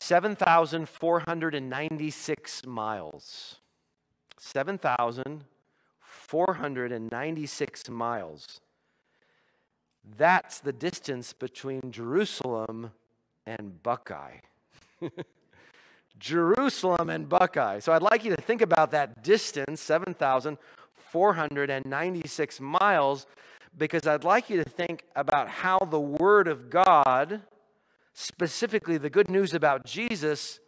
7,496 miles. 7,496 miles. That's the distance between Jerusalem and Buckeye. Jerusalem and Buckeye. So I'd like you to think about that distance, 7,496 miles, because I'd like you to think about how the Word of God, specifically the good news about Jesus,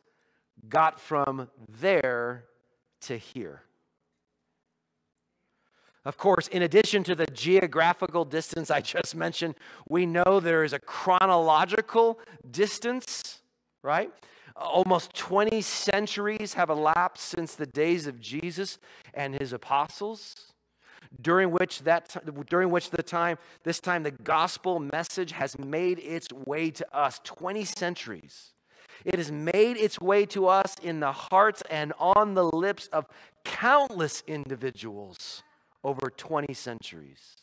got from there to here. Of course, in addition to the geographical distance I just mentioned, we know there is a chronological distance, right? Almost 20 centuries have elapsed since the days of Jesus and his apostles, during which that during which the time this time the gospel message has made its way to us 20 centuries. It has made its way to us in the hearts and on the lips of countless individuals over 20 centuries.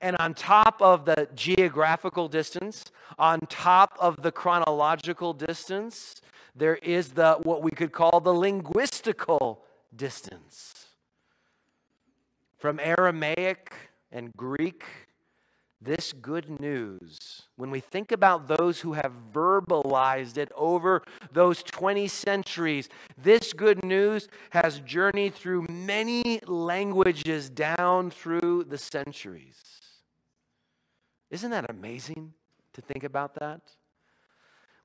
And on top of the geographical distance, on top of the chronological distance, there is the what we could call the linguistical distance. From Aramaic and Greek this good news, when we think about those who have verbalized it over those 20 centuries, this good news has journeyed through many languages down through the centuries. Isn't that amazing to think about that?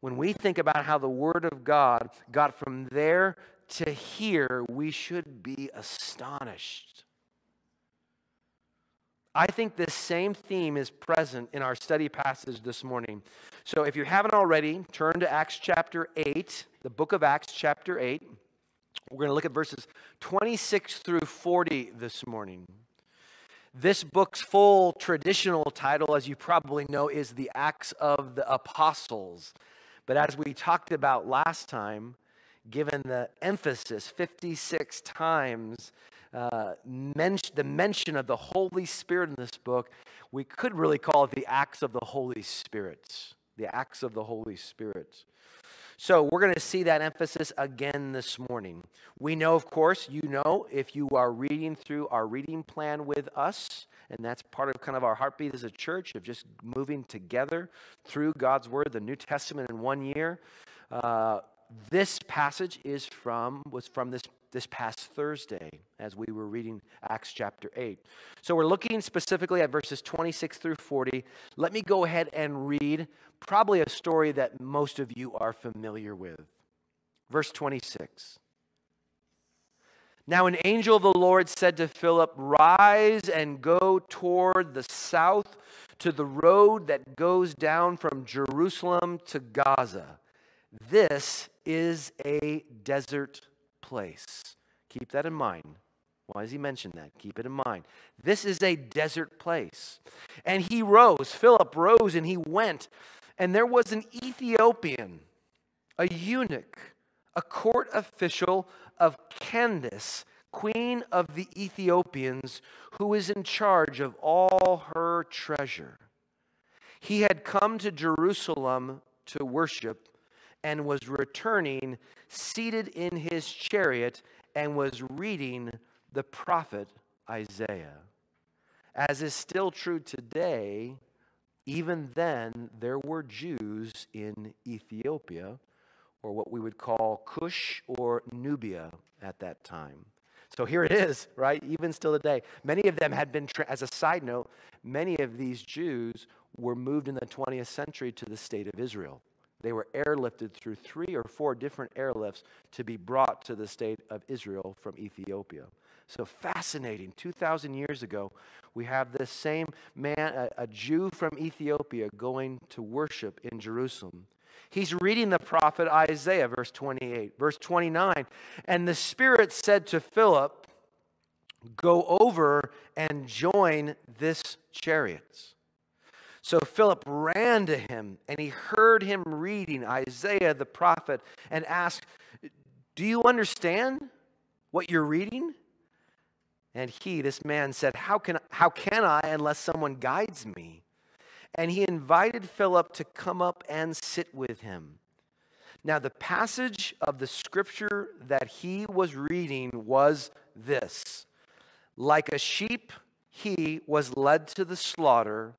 When we think about how the Word of God got from there to here, we should be astonished. I think this same theme is present in our study passage this morning. So if you haven't already, turn to Acts chapter 8, the book of Acts chapter 8. We're going to look at verses 26 through 40 this morning. This book's full traditional title, as you probably know, is The Acts of the Apostles. But as we talked about last time, given the emphasis 56 times uh, men- the mention of the Holy Spirit in this book, we could really call it the acts of the Holy Spirit. The acts of the Holy Spirit. So we're going to see that emphasis again this morning. We know, of course, you know, if you are reading through our reading plan with us, and that's part of kind of our heartbeat as a church of just moving together through God's Word, the New Testament in one year. Uh, this passage is from was from this this past Thursday as we were reading Acts chapter 8. So we're looking specifically at verses 26 through 40. Let me go ahead and read probably a story that most of you are familiar with. Verse 26. Now, an angel of the Lord said to Philip, Rise and go toward the south to the road that goes down from Jerusalem to Gaza. This is a desert place. Keep that in mind. Why does he mention that? Keep it in mind. This is a desert place. And he rose, Philip rose, and he went. And there was an Ethiopian, a eunuch, a court official of Candace, queen of the Ethiopians, who was in charge of all her treasure. He had come to Jerusalem to worship and was returning seated in his chariot and was reading the prophet Isaiah. As is still true today, even then there were Jews in Ethiopia, or what we would call Cush or Nubia at that time. So here it is, right? Even still today. Many of them had been, tra- as a side note, many of these Jews were moved in the 20th century to the state of Israel. They were airlifted through three or four different airlifts to be brought to the state of Israel from Ethiopia. So fascinating. 2,000 years ago, we have this same man, a, a, Jew from Ethiopia, going to worship in Jerusalem. He's reading the prophet Isaiah, verse 28. Verse 29. And the Spirit said to Philip, Go over and join this chariot. So Philip ran to him and he heard him reading Isaiah the prophet and asked, Do you understand what you're reading? And he, this man, said, How can, how can I unless someone guides me? And he invited Philip to come up and sit with him. Now, the passage of the scripture that he was reading was this Like a sheep, he was led to the slaughter,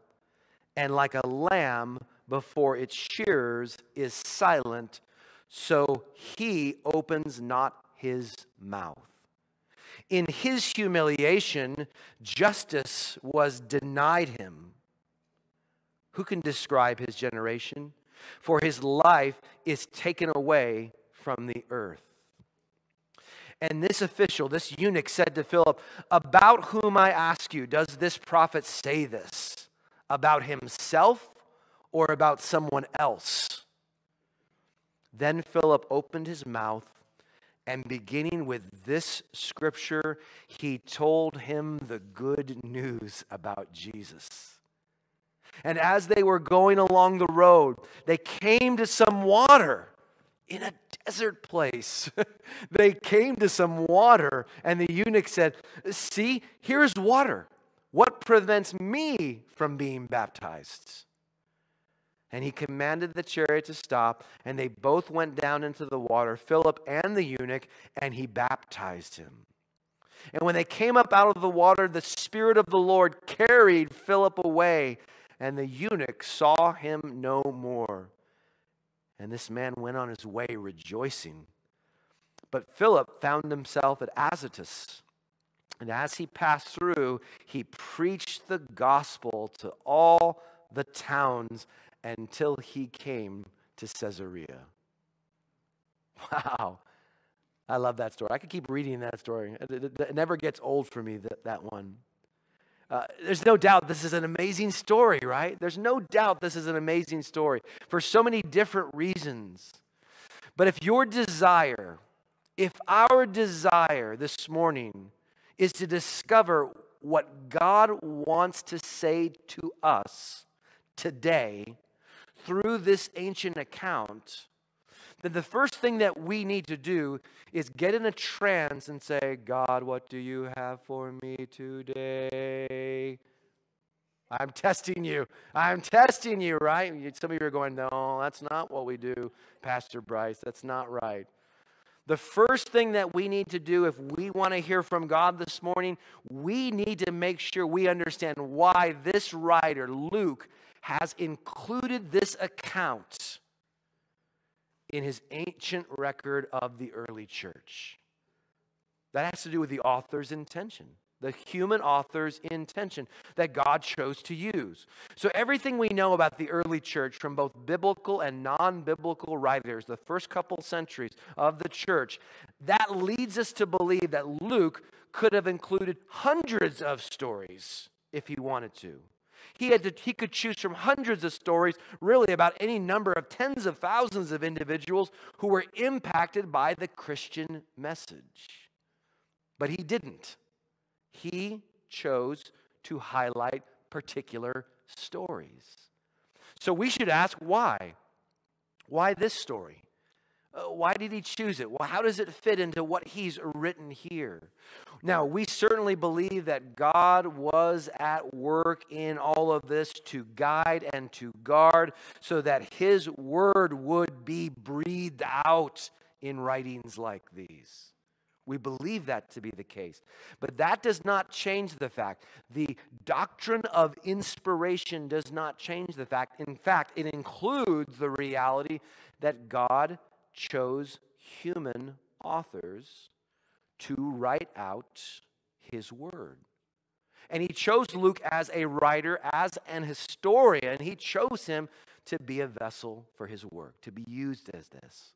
and like a lamb before its shearers is silent, so he opens not his mouth. In his humiliation, justice was denied him. Who can describe his generation? For his life is taken away from the earth. And this official, this eunuch, said to Philip, About whom I ask you, does this prophet say this? About himself or about someone else? Then Philip opened his mouth, and beginning with this scripture, he told him the good news about Jesus. And as they were going along the road, they came to some water in a desert place. they came to some water, and the eunuch said, See, here's water. What prevents me from being baptized? And he commanded the chariot to stop, and they both went down into the water, Philip and the eunuch, and he baptized him. And when they came up out of the water, the Spirit of the Lord carried Philip away, and the eunuch saw him no more. And this man went on his way rejoicing. But Philip found himself at Azotus. And as he passed through, he preached the gospel to all the towns until he came to Caesarea. Wow. I love that story. I could keep reading that story. It, never gets old for me, that, that one. Uh, there's no doubt this is an amazing story, right? There's no doubt this is an amazing story for so many different reasons. But if your desire, if our desire this morning is to discover what God wants to say to us today through this ancient account, then the first thing that we need to do is get in a trance and say, God, what do you have for me today? I'm testing you. I'm testing you, right? Some of you are going, no, that's not what we do, Pastor Bryce. That's not right. The first thing that we need to do if we want to hear from God this morning, we need to make sure we understand why this writer, Luke, has included this account in his ancient record of the early church. That has to do with the author's intention, the human author's intention that God chose to use. So, everything we know about the early church from both biblical and non biblical writers, the first couple centuries of the church, that leads us to believe that Luke could have included hundreds of stories if he wanted to. He, had to, he could choose from hundreds of stories, really about any number of tens of thousands of individuals who were impacted by the Christian message. But he didn't. He chose to highlight particular stories. So we should ask why? Why this story? Uh, why did he choose it? Well, how does it fit into what he's written here? Now, we certainly believe that God was at work in all of this to guide and to guard so that his word would be breathed out in writings like these. We believe that to be the case. But that does not change the fact. The doctrine of inspiration does not change the fact. In fact, it includes the reality that God chose human authors to write out his word. And he chose Luke as a writer, as an historian. He chose him to be a vessel for his work, to be used as this.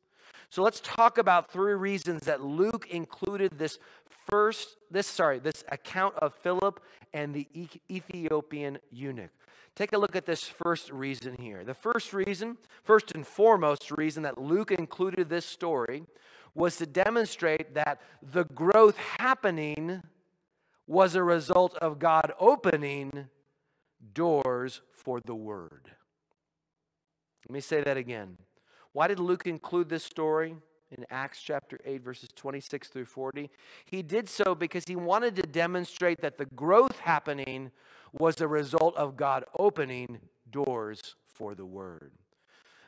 So let's talk about three reasons that Luke included this first, this, sorry, this account of Philip and the Ethiopian eunuch. Take a look at this first reason here. The first reason, first and foremost reason that Luke included this story was to demonstrate that the growth happening was a result of God opening doors for the word. Let me say that again. Why did Luke include this story in Acts chapter 8, verses 26 through 40? He did so because he wanted to demonstrate that the growth happening was a result of God opening doors for the word.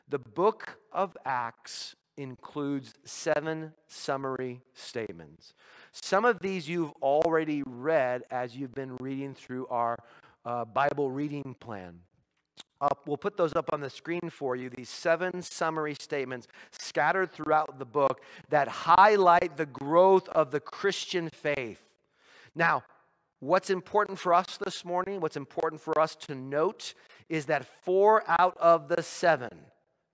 The book of Acts includes seven summary statements. Some of these you've already read as you've been reading through our uh, Bible reading plan. We'll put those up on the screen for you. These seven summary statements scattered throughout the book that highlight the growth of the Christian faith. Now, what's important for us this morning, what's important for us to note, is that four out of the seven,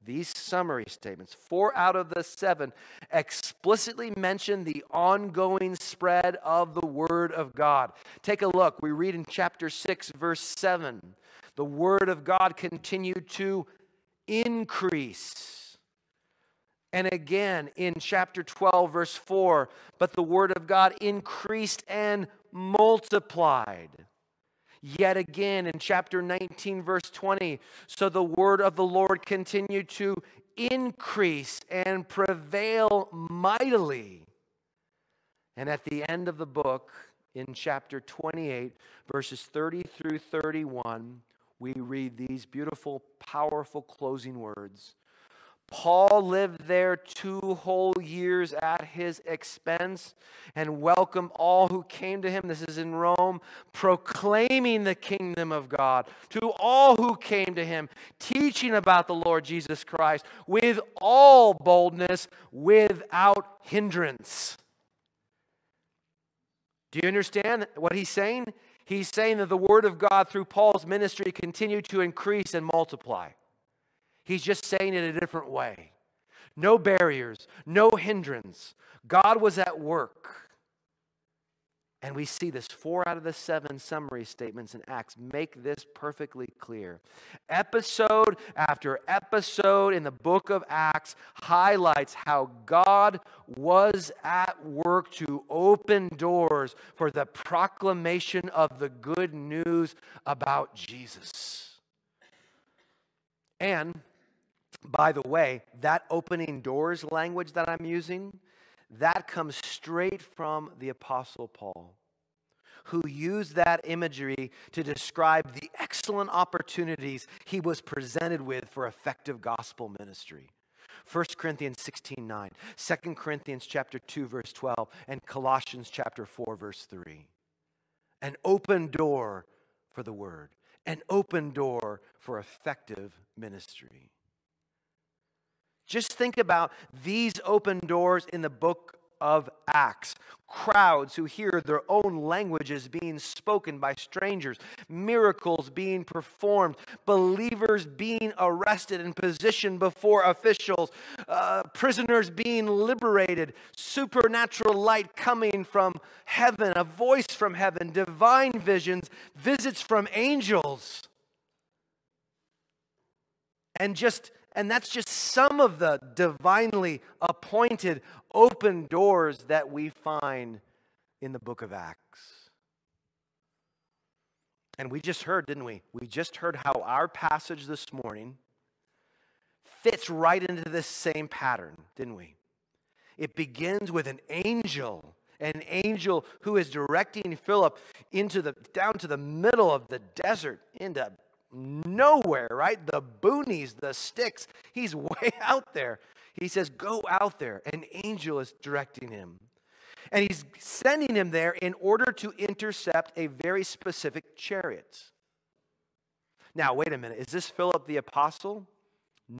these summary statements, four out of the seven explicitly mention the ongoing spread of the Word of God. Take a look. We read in chapter 6, verse 7 the word of God continued to increase. And again in chapter 12, verse 4, but the word of God increased and multiplied. Yet again in chapter 19, verse 20, so the word of the Lord continued to increase and prevail mightily. And at the end of the book, in chapter 28, verses 30 through 31, we read these beautiful, powerful closing words. Paul lived there two whole years at his expense and welcomed all who came to him. This is in Rome, proclaiming the kingdom of God to all who came to him, teaching about the Lord Jesus Christ with all boldness, without hindrance. Do you understand what he's saying? He's saying that the word of God through Paul's ministry continued to increase and multiply. He's just saying it a different way. No barriers, no hindrance. God was at work. And we see this four out of the seven summary statements in Acts make this perfectly clear. Episode after episode in the book of Acts highlights how God was at work to open doors for the proclamation of the good news about Jesus. And by the way, that opening doors language that I'm using that comes straight from the Apostle Paul, who used that imagery to describe the excellent opportunities he was presented with for effective gospel ministry. 1 Corinthians 16 9, 2 Corinthians chapter 2, verse 12, and Colossians chapter 4, verse 3. An open door for the word, an open door for effective ministry. Just think about these open doors in the book of Acts. Crowds who hear their own languages being spoken by strangers, miracles being performed, believers being arrested and positioned before officials, uh, prisoners being liberated, supernatural light coming from heaven, a voice from heaven, divine visions, visits from angels. And just and that's just some of the divinely appointed open doors that we find in the book of Acts. And we just heard, didn't we? We just heard how our passage this morning fits right into this same pattern, didn't we? It begins with an angel, an angel who is directing Philip into the down to the middle of the desert into nowhere, right? The boonies, the sticks. He's way out there. He says, Go out there. An angel is directing him. And he's sending him there in order to intercept a very specific chariot. Now, wait a minute. Is this Philip the apostle?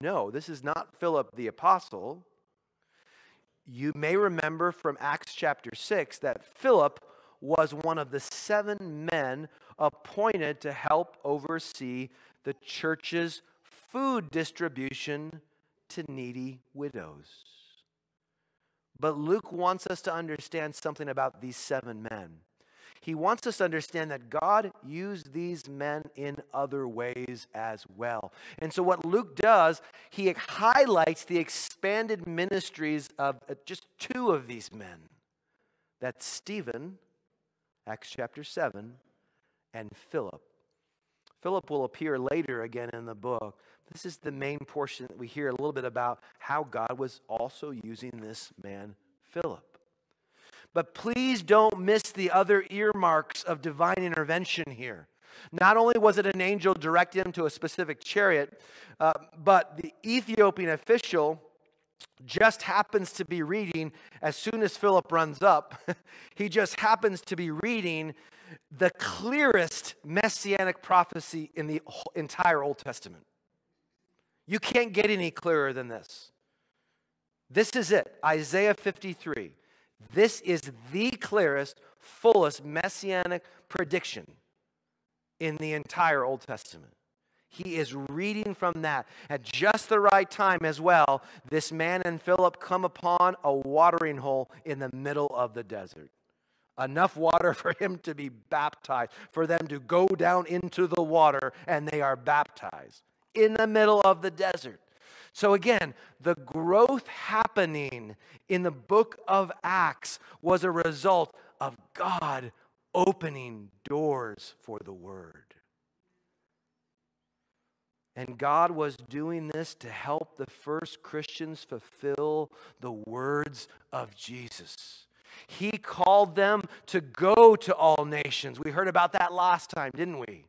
No, this is not Philip the apostle. You may remember from Acts chapter 6 that Philip was one of the seven men appointed to help oversee the church's food distribution to needy widows. But Luke wants us to understand something about these seven men. He wants us to understand that God used these men in other ways as well. And so, what Luke does, he highlights the expanded ministries of uh, just two of these men. That's Stephen, Acts chapter 7, and Philip. Philip will appear later again in the book. This is the main portion that we hear a little bit about how God was also using this man, Philip. But please don't miss the other earmarks of divine intervention here. Not only was it an angel directing him to a specific chariot, uh, but the Ethiopian official just happens to be reading, as soon as Philip runs up, he just happens to be reading the clearest messianic prophecy in the entire Old Testament. You can't get any clearer than this. This is it Isaiah 53. This is the clearest, fullest messianic prediction in the entire Old Testament. He is reading from that at just the right time as well. This man and Philip come upon a watering hole in the middle of the desert. Enough water for him to be baptized, for them to go down into the water, and they are baptized in the middle of the desert. So, again, the growth happening in the book of Acts was a result of God opening doors for the word. And God was doing this to help the first Christians fulfill the words of Jesus. He called them to go to all nations. We heard about that last time, didn't we?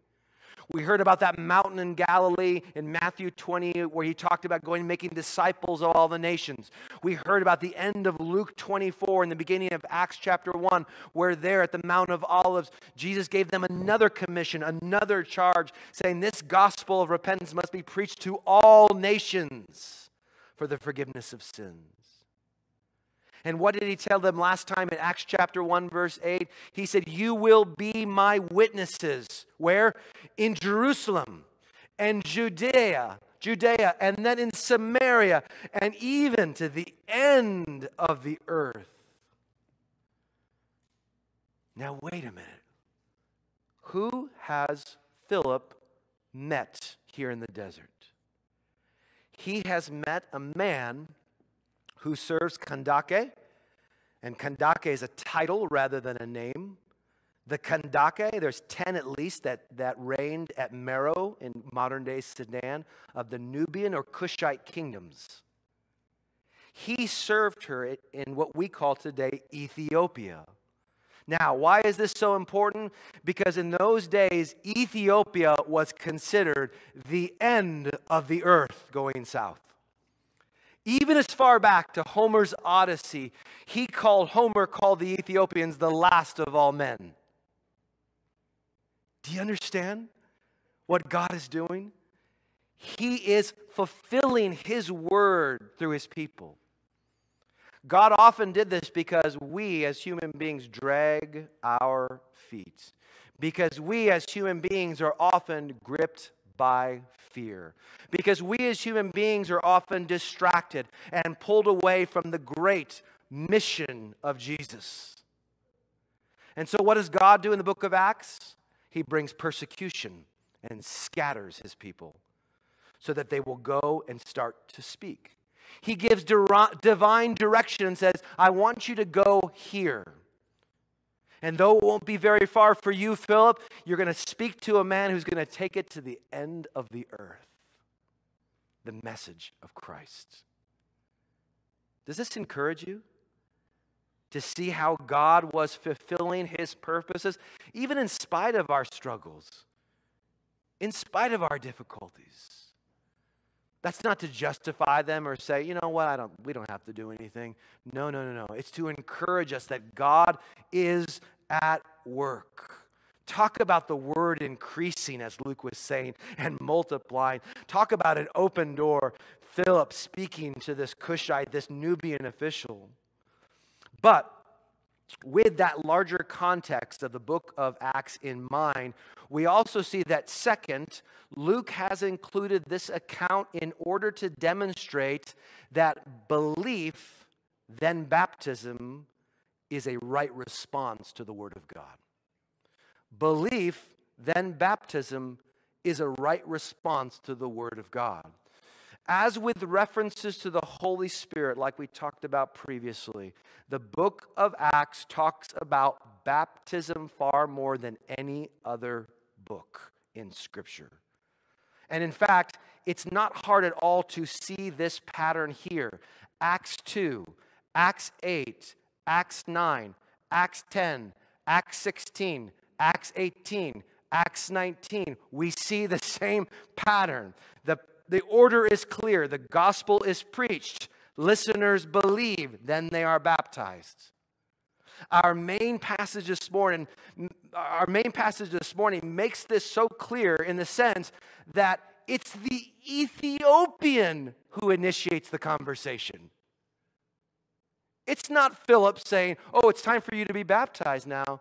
We heard about that mountain in Galilee in Matthew 20, where he talked about going and making disciples of all the nations. We heard about the end of Luke 24 in the beginning of Acts chapter 1, where there at the Mount of Olives, Jesus gave them another commission, another charge, saying, This gospel of repentance must be preached to all nations for the forgiveness of sins. And what did he tell them last time in Acts chapter 1, verse 8? He said, You will be my witnesses. Where? In Jerusalem and Judea, Judea, and then in Samaria, and even to the end of the earth. Now, wait a minute. Who has Philip met here in the desert? He has met a man who serves Kandake. And Kandake is a title rather than a name. The Kandake, there's 10 at least that, that reigned at Meroe in modern day Sudan of the Nubian or Cushite kingdoms. He served her in what we call today Ethiopia. Now, why is this so important? Because in those days, Ethiopia was considered the end of the earth going south. Even as far back to Homer's Odyssey, he called Homer called the Ethiopians the last of all men. Do you understand what God is doing? He is fulfilling his word through his people. God often did this because we as human beings drag our feet. Because we as human beings are often gripped by fear. Because we as human beings are often distracted and pulled away from the great mission of Jesus. And so, what does God do in the book of Acts? He brings persecution and scatters his people so that they will go and start to speak. He gives divine direction and says, I want you to go here. And though it won't be very far for you, Philip, you're going to speak to a man who's going to take it to the end of the earth the message of Christ. Does this encourage you? To see how God was fulfilling his purposes, even in spite of our struggles, in spite of our difficulties. That's not to justify them or say, you know what, I don't, we don't have to do anything. No, no, no, no. It's to encourage us that God is at work. Talk about the word increasing, as Luke was saying, and multiplying. Talk about an open door. Philip speaking to this Cushite, this Nubian official. But with that larger context of the book of Acts in mind, we also see that second, Luke has included this account in order to demonstrate that belief, then baptism, is a right response to the Word of God. Belief, then baptism, is a right response to the Word of God. As with references to the Holy Spirit, like we talked about previously, the book of Acts talks about baptism far more than any other book in Scripture. And in fact, it's not hard at all to see this pattern here. Acts 2, Acts 8, Acts 9, Acts 10, Acts 16, Acts 18, Acts 19. We see the same pattern. The, the order is clear. The gospel is preached. Listeners believe, then they are baptized. Our main passage this morning, our main passage this morning makes this so clear in the sense that it's the Ethiopian who initiates the conversation. It's not Philip saying, Oh, it's time for you to be baptized now.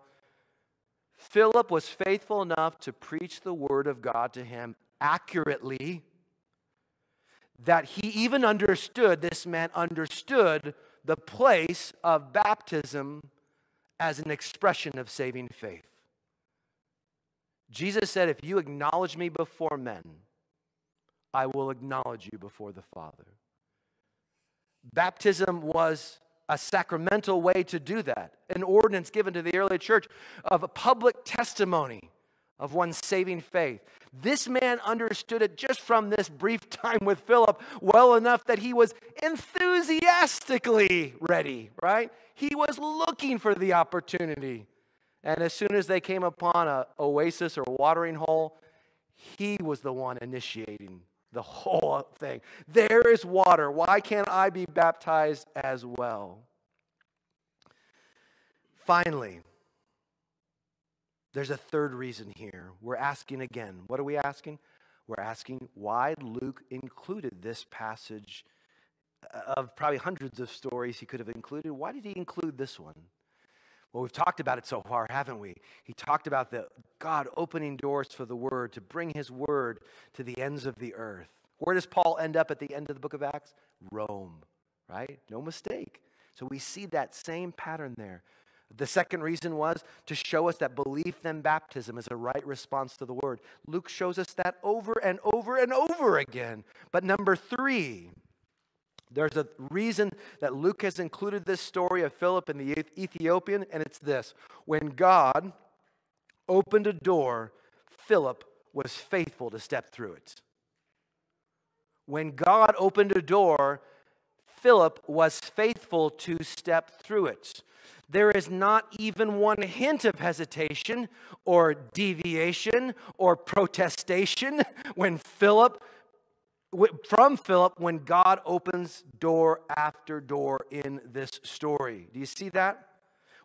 Philip was faithful enough to preach the word of God to him accurately that he even understood, this man understood the place of baptism as an expression of saving faith. Jesus said, If you acknowledge me before men, I will acknowledge you before the Father. Baptism was a sacramental way to do that, an ordinance given to the early church of a public testimony of one's saving faith. This man understood it just from this brief time with Philip well enough that he was enthusiastically ready, right? He was looking for the opportunity. And as soon as they came upon a oasis or watering hole, he was the one initiating the whole thing. There is water. Why can't I be baptized as well? Finally, there's a third reason here. We're asking again. What are we asking? We're asking why Luke included this passage uh, of probably hundreds of stories he could have included. Why did he include this one? Well, we've talked about it so far, haven't we? He talked about the God opening doors for the word to bring his word to the ends of the earth. Where does Paul end up at the end of the book of Acts? Rome, right? No mistake. So we see that same pattern there. The second reason was to show us that belief then baptism is a right response to the word. Luke shows us that over and over and over again. But number three, there's a reason that Luke has included this story of Philip and the Ethiopian, and it's this when God opened a door, Philip was faithful to step through it. When God opened a door, Philip was faithful to step through it. There is not even one hint of hesitation or deviation or protestation when Philip from Philip when God opens door after door in this story. Do you see that?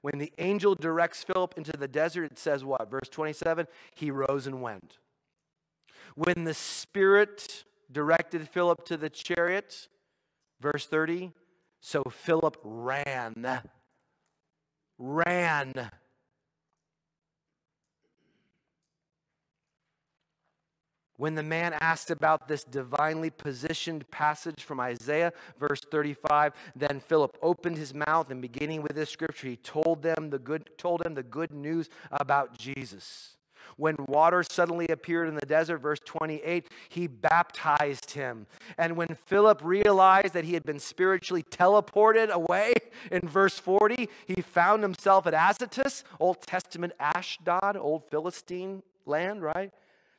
When the angel directs Philip into the desert, it says what? Verse 27 He rose and went. When the Spirit directed Philip to the chariot, verse 30, so Philip ran. Ran When the man asked about this divinely positioned passage from Isaiah, verse 35, then Philip opened his mouth and beginning with this scripture, he told them the good told him the good news about Jesus. When water suddenly appeared in the desert, verse 28, he baptized him. And when Philip realized that he had been spiritually teleported away in verse 40, he found himself at Azotus, Old Testament Ashdod, old Philistine land, right?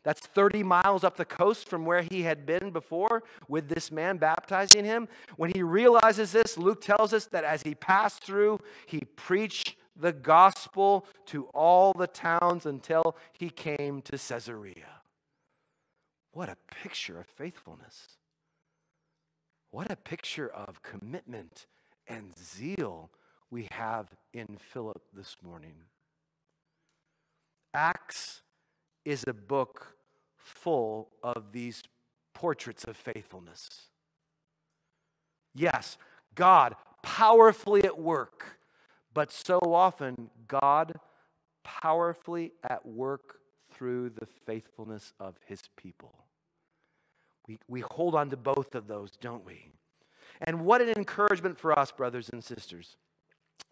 That's 30 miles up the coast from where he had been before with this man baptizing him. When he realizes this, Luke tells us that as he passed through, he preached the gospel to all the towns until he came to Caesarea. What a picture of faithfulness! What a picture of commitment and zeal we have in Philip this morning. Acts is a book full of these portraits of faithfulness. Yes, God powerfully at work, but so often God powerfully at work through the faithfulness of his people. We, we hold on to both of those, don't we? And what an encouragement for us, brothers and sisters.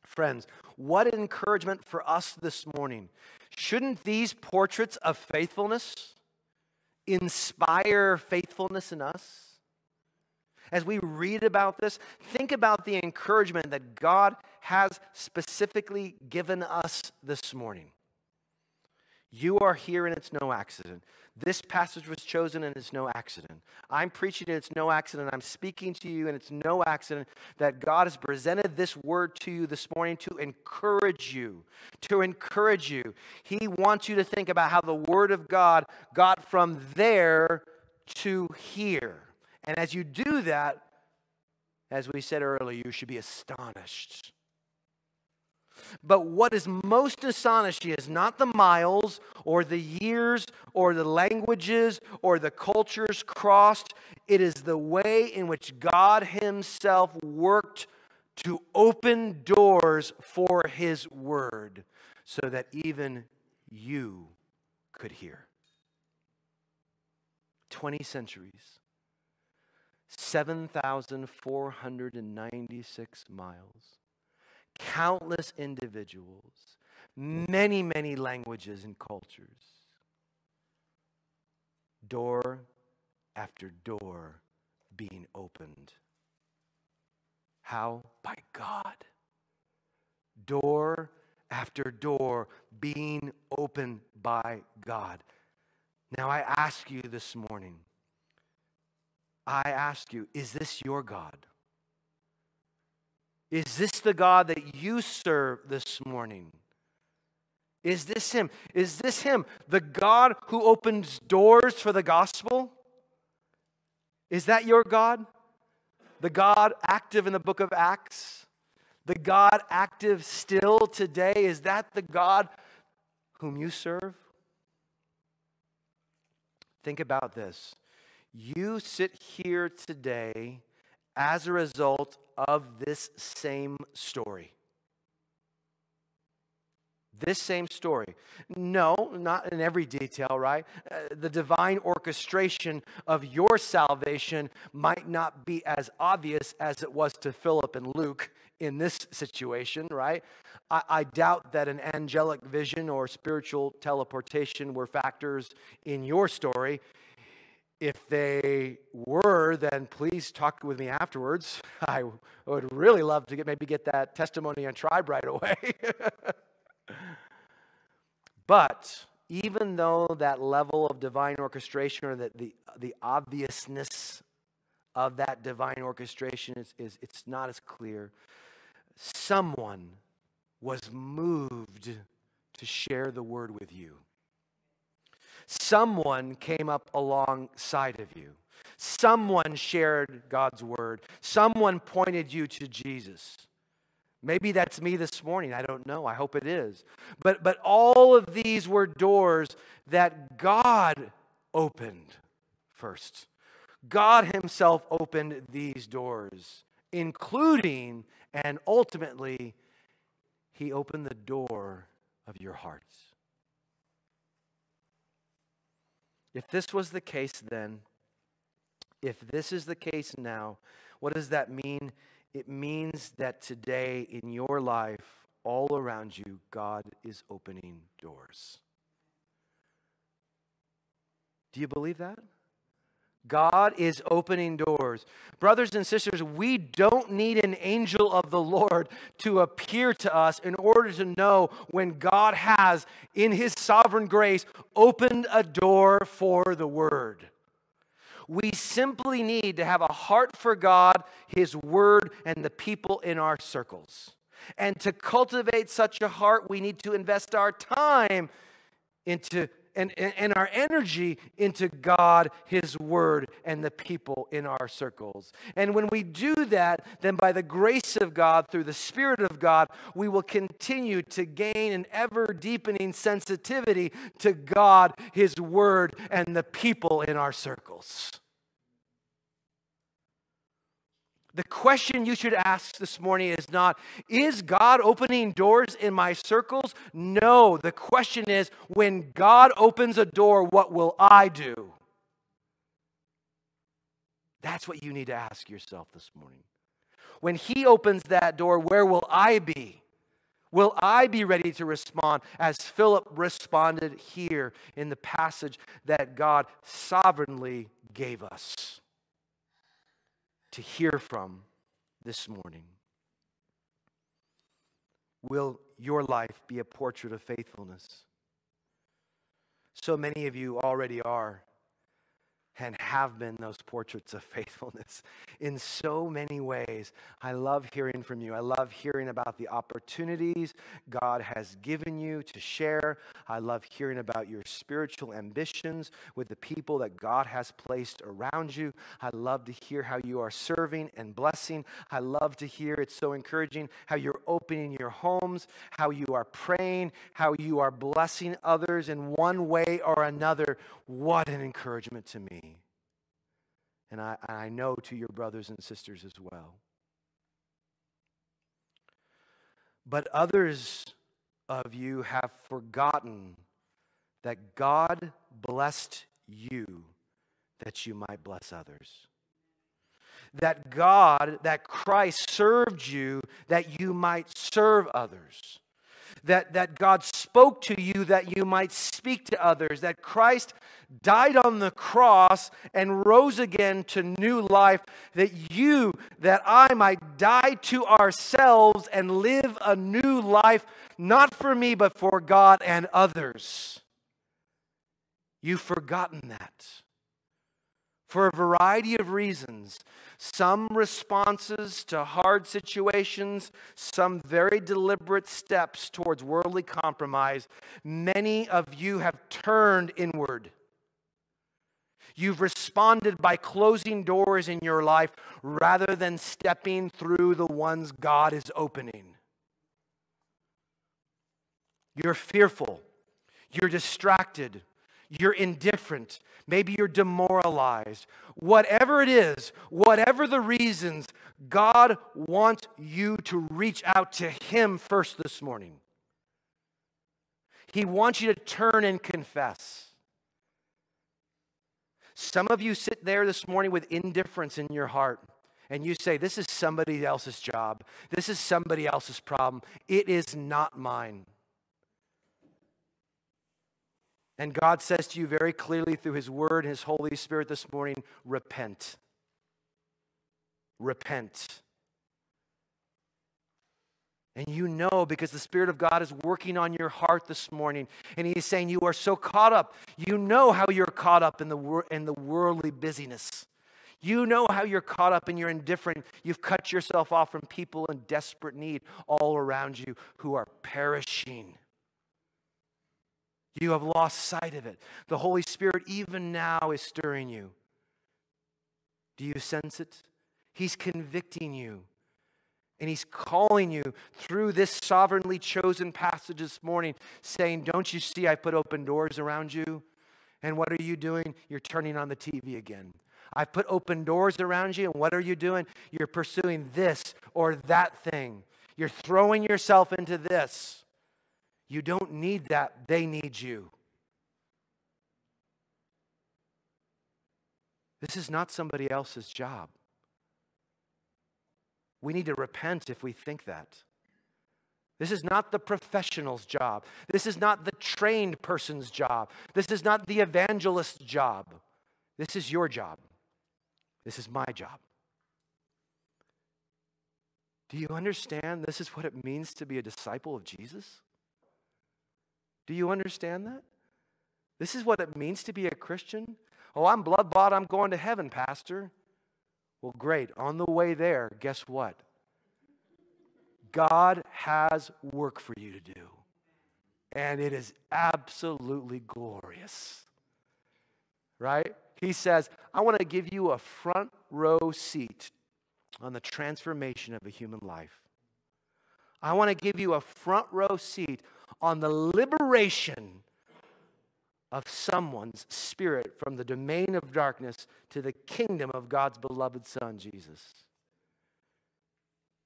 Friends, what an encouragement for us this morning. Shouldn't these portraits of faithfulness inspire faithfulness in us? As we read about this, think about the encouragement that God has specifically given us this morning. You are here and it's no accident. This passage was chosen and it's no accident. I'm preaching and it's no accident. I'm speaking to you and it's no accident that God has presented this word to you this morning to encourage you. To encourage you. He wants you to think about how the word of God got from there to here. And as you do that, as we said earlier, you should be astonished. But what is most astonishing is not the miles or the years or the languages or the cultures crossed. It is the way in which God Himself worked to open doors for His word so that even you could hear. 20 centuries, 7,496 miles, countless individuals, many, many languages and cultures. Door after door being opened. How? By God. Door after door being opened by God. Now, I ask you this morning, I ask you, is this your God? Is this the God that you serve this morning? Is this Him? Is this Him, the God who opens doors for the gospel? Is that your God? The God active in the book of Acts? The God active still today? Is that the God whom you serve? Think about this. You sit here today as a result of this same story. This same story. No, not in every detail, right? Uh, the divine orchestration of your salvation might not be as obvious as it was to Philip and Luke in this situation, right? I, I doubt that an angelic vision or spiritual teleportation were factors in your story. If they were, then please talk with me afterwards. I would really love to get maybe get that testimony on tribe right away. but even though that level of divine orchestration or the, the, the obviousness of that divine orchestration is, is it's not as clear, someone was moved to share the word with you. Someone came up alongside of you. Someone shared God's word. Someone pointed you to Jesus. Maybe that's me this morning. I don't know. I hope it is. But, but all of these were doors that God opened first. God Himself opened these doors, including and ultimately, He opened the door of your hearts. If this was the case then, if this is the case now, what does that mean? It means that today in your life, all around you, God is opening doors. Do you believe that? God is opening doors. Brothers and sisters, we don't need an angel of the Lord to appear to us in order to know when God has, in his sovereign grace, opened a door for the word. We simply need to have a heart for God, his word, and the people in our circles. And to cultivate such a heart, we need to invest our time into and, and, our energy into God, His Word, and the people in our circles. And when we do that, then by the grace of God, through the Spirit of God, we will continue to gain an ever deepening sensitivity to God, His Word, and the people in our circles. The question you should ask this morning is not, is God opening doors in my circles? No. The question is, when God opens a door, what will I do? That's what you need to ask yourself this morning. When He opens that door, where will I be? Will I be ready to respond as Philip responded here in the passage that God sovereignly gave us? To hear from this morning. Will your life be a portrait of faithfulness? So many of you already are. And have been those portraits of faithfulness in so many ways. I love hearing from you. I love hearing about the opportunities God has given you to share. I love hearing about your spiritual ambitions with the people that God has placed around you. I love to hear how you are serving and blessing. I love to hear it's so encouraging how you're opening your homes, how you are praying, how you are blessing others in one way or another. What an encouragement to me. And I, I know to your brothers and sisters as well. But others of you have forgotten that God blessed you that you might bless others. That God, that Christ served you that you might serve others that, that God spoke to you that you might speak to others, that Christ died on the cross and rose again to new life, that you, that I might die to ourselves and live a new life, not for me, but for God and others. You've forgotten that for a variety of reasons. Some responses to hard situations, some very deliberate steps towards worldly compromise. Many of you have turned inward. You've responded by closing doors in your life rather than stepping through the ones God is opening. You're fearful. You're distracted you're indifferent, maybe you're demoralized. Whatever it is, whatever the reasons, God wants you to reach out to Him first this morning. He wants you to turn and confess. Some of you sit there this morning with indifference in your heart and you say, This is somebody else's job. This is somebody else's problem. It is not mine. And God says to you very clearly through His Word and His Holy Spirit this morning repent. Repent. And you know because the Spirit of God is working on your heart this morning. And He's saying, You are so caught up. You know how you're caught up in the, wor- in the worldly busyness. You know how you're caught up and you're indifferent. You've cut yourself off from people in desperate need all around you who are perishing. You have lost sight of it. The Holy Spirit, even now, is stirring you. Do you sense it? He's convicting you. And he's calling you through this sovereignly chosen passage this morning, saying, Don't you see I put open doors around you? And what are you doing? You're turning on the TV again. I've put open doors around you, and what are you doing? You're pursuing this or that thing. You're throwing yourself into this. You don't need that, they need you. This is not somebody else's job. We need to repent if we think that. This is not the professional's job. This is not the trained person's job. This is not the evangelist's job. This is your job. This is my job. Do you understand this is what it means to be a disciple of Jesus? Do you understand that? This is what it means to be a Christian. Oh, I'm blood bought, I'm going to heaven, Pastor. Well, great. On the way there, guess what? God has work for you to do. And it is absolutely glorious. Right? He says, I want to give you a front row seat on the transformation of a human life. I want to give you a front row seat on the liberation of someone's spirit from the domain of darkness to the kingdom of God's beloved Son, Jesus.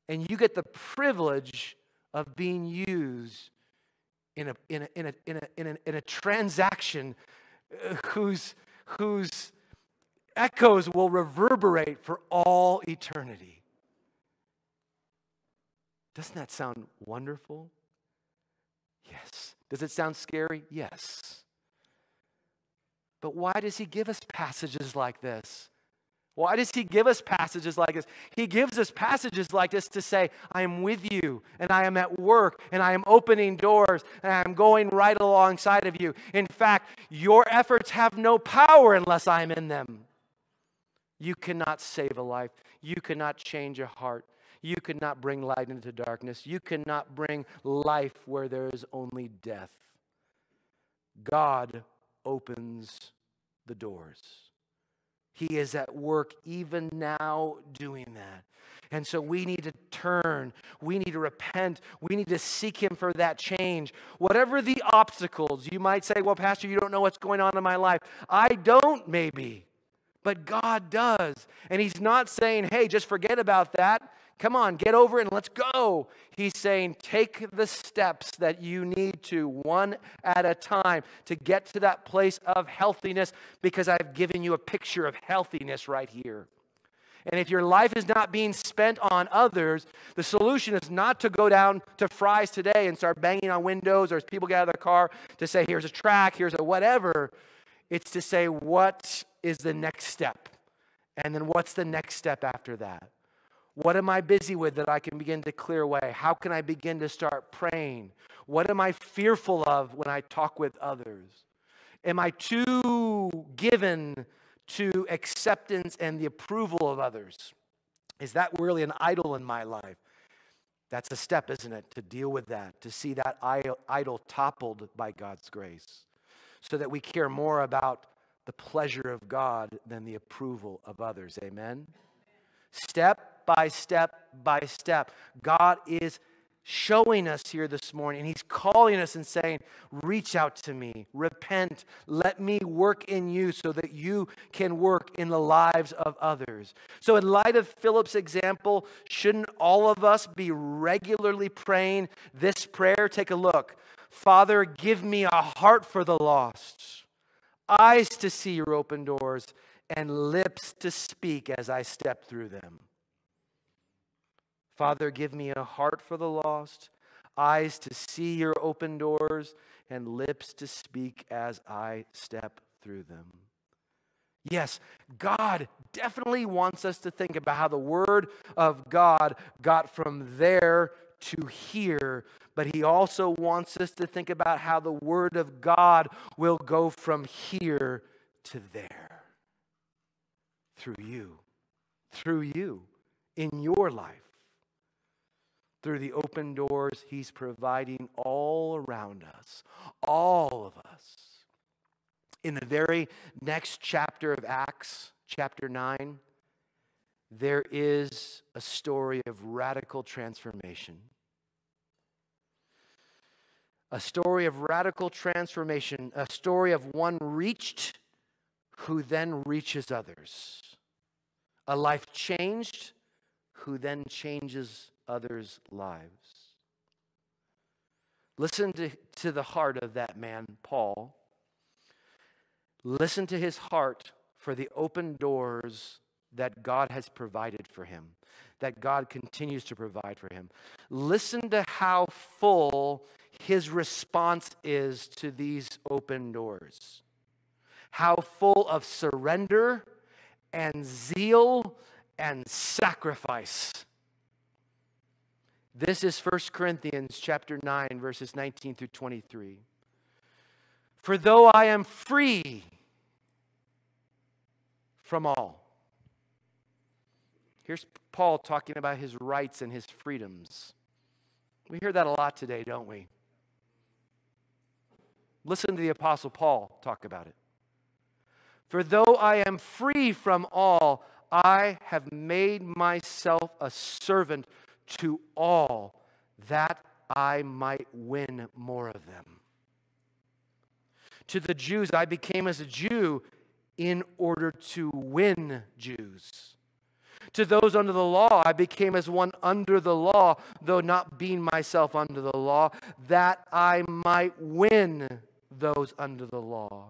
And you get the privilege of being used in a, transaction whose, whose echoes will reverberate for all eternity. Doesn't that sound wonderful? Yes. Does it sound scary? Yes. But why does he give us passages like this? Why does he give us passages like this? He gives us passages like this to say, I am with you, and I am at work, and I am opening doors, and I am going right alongside of you. In fact, your efforts have no power unless I am in them. You cannot save a life, you cannot change a heart. You cannot bring light into darkness. You cannot bring life where there is only death. God opens the doors. He is at work even now doing that. And so we need to turn. We need to repent. We need to seek Him for that change. Whatever the obstacles, you might say, Well, Pastor, you don't know what's going on in my life. I don't, maybe, but God does. And He's not saying, Hey, just forget about that. Come on, get over it and let's go. He's saying, take the steps that you need to, one at a time, to get to that place of healthiness because I've given you a picture of healthiness right here. And if your life is not being spent on others, the solution is not to go down to Fry's today and start banging on windows or as people get out of their car to say, here's a tract, here's a whatever. It's to say, what is the next step? And then what's the next step after that? What am I busy with that I can begin to clear away? How can I begin to start praying? What am I fearful of when I talk with others? Am I too given to acceptance and the approval of others? Is that really an idol in my life? That's a step, isn't it, to deal with that, to see that idol toppled by God's grace, so that we care more about the pleasure of God than the approval of others. Amen? Step by step by step. God is showing us here this morning, and He's calling us and saying, Reach out to me, repent, let me work in you so that you can work in the lives of others. So, in light of Philip's example, shouldn't all of us be regularly praying this prayer? Take a look. Father, give me a heart for the lost, eyes to see your open doors, and lips to speak as I step through them. Father, give me a heart for the lost, eyes to see your open doors, and lips to speak as I step through them. Yes, God definitely wants us to think about how the Word of God got from there to here, but He also wants us to think about how the Word of God will go from here to there through you, through you, in your life. Through the open doors He's providing all around us, all of us. In the very next chapter of Acts, chapter 9, there is a story of radical transformation. A story of radical transformation, a story of one reached who then reaches others a life changed who then changes others' lives. Listen to, to the heart of that man, Paul. Listen to his heart for the open doors that God has provided for him, that God continues to provide for him. Listen to how full his response is to these open doors, how full of surrender and zeal and sacrifice. This is 1 Corinthians chapter 9 verses 19 through 23. For though I am free from all. Here's Paul talking about his rights and his freedoms. We hear that a lot today, don't we? Listen to the Apostle Paul talk about it. For though I am free from all, I have made myself a servant to all that I might win more of them. To the Jews, I became as a Jew in order to win Jews. To those under the law, I became as one under the law, though not being myself under the law, that I might win those under the law.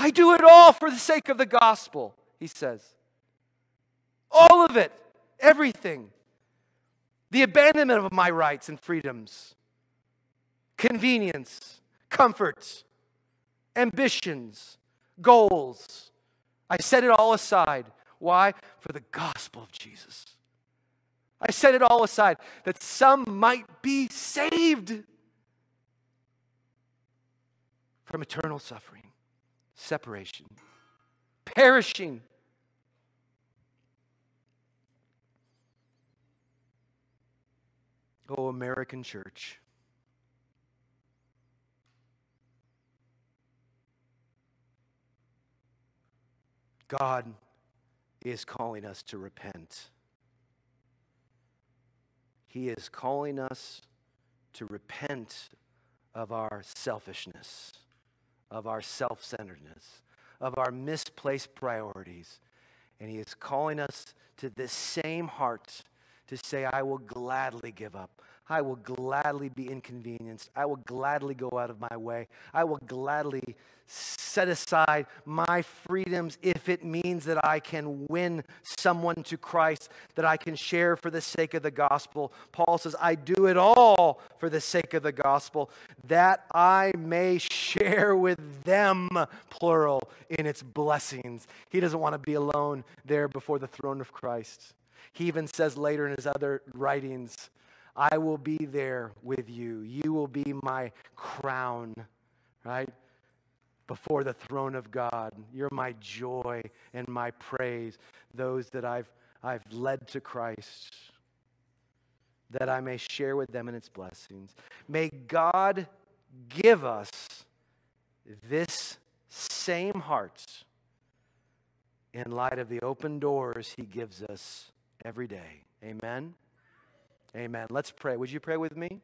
I do it all for the sake of the gospel, he says. All of it, everything. The abandonment of my rights and freedoms, convenience, comforts ambitions, goals. I set it all aside. Why? For the gospel of Jesus. I set it all aside that some might be saved from eternal suffering, separation, perishing. Oh, American church. God is calling us to repent. He is calling us to repent of our selfishness, of our self centeredness, of our misplaced priorities. And He is calling us to this same heart to say, I will gladly give up. I will gladly be inconvenienced. I will gladly go out of my way. I will gladly set aside my freedoms if it means that I can win someone to Christ, that I can share for the sake of the gospel. Paul says, I do it all for the sake of the gospel, that I may share with them, plural, in its blessings. He doesn't want to be alone there before the throne of Christ. He even says later in his other writings, I will be there with you. You will be my crown, right? Before the throne of God. You're my joy and my praise, those that I've, I've led to Christ, that I may share with them in its blessings. May God give us this same heart in light of the open doors he gives us every day. Amen. Amen. Let's pray. Would you pray with me?